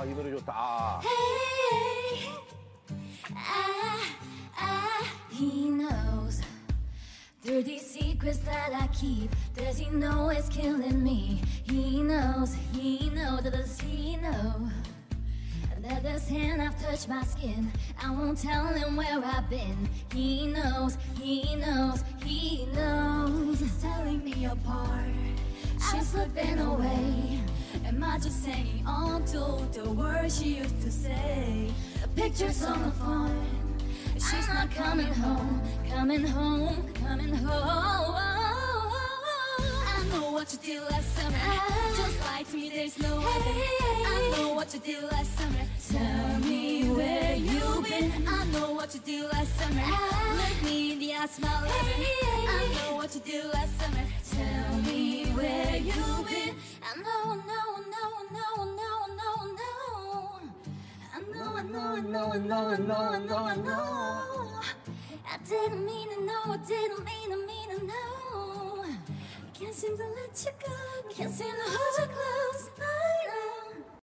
아, 이 노래 좋다. Hey, ah, ah, he knows. Dirty secrets that I keep. Does he know it's killing me? He knows, he knows, does he know? That this hand I've touched my skin. I won't tell him where I've been. He knows, he knows, he knows. He's telling me apart. She's slipping away. Am I just hanging on to the words she used to say? Pictures on the phone. She's not coming home, coming home, coming home. I know what you did last summer. Just lie to me, there's no way. I know what you did last summer. Tell me where you've been. I know what you did last summer. Look me in the eyes, smile I know, I know, I know, I didn't mean to know, I didn't mean to mean to know. I can't seem to let you go, can't seem to hold.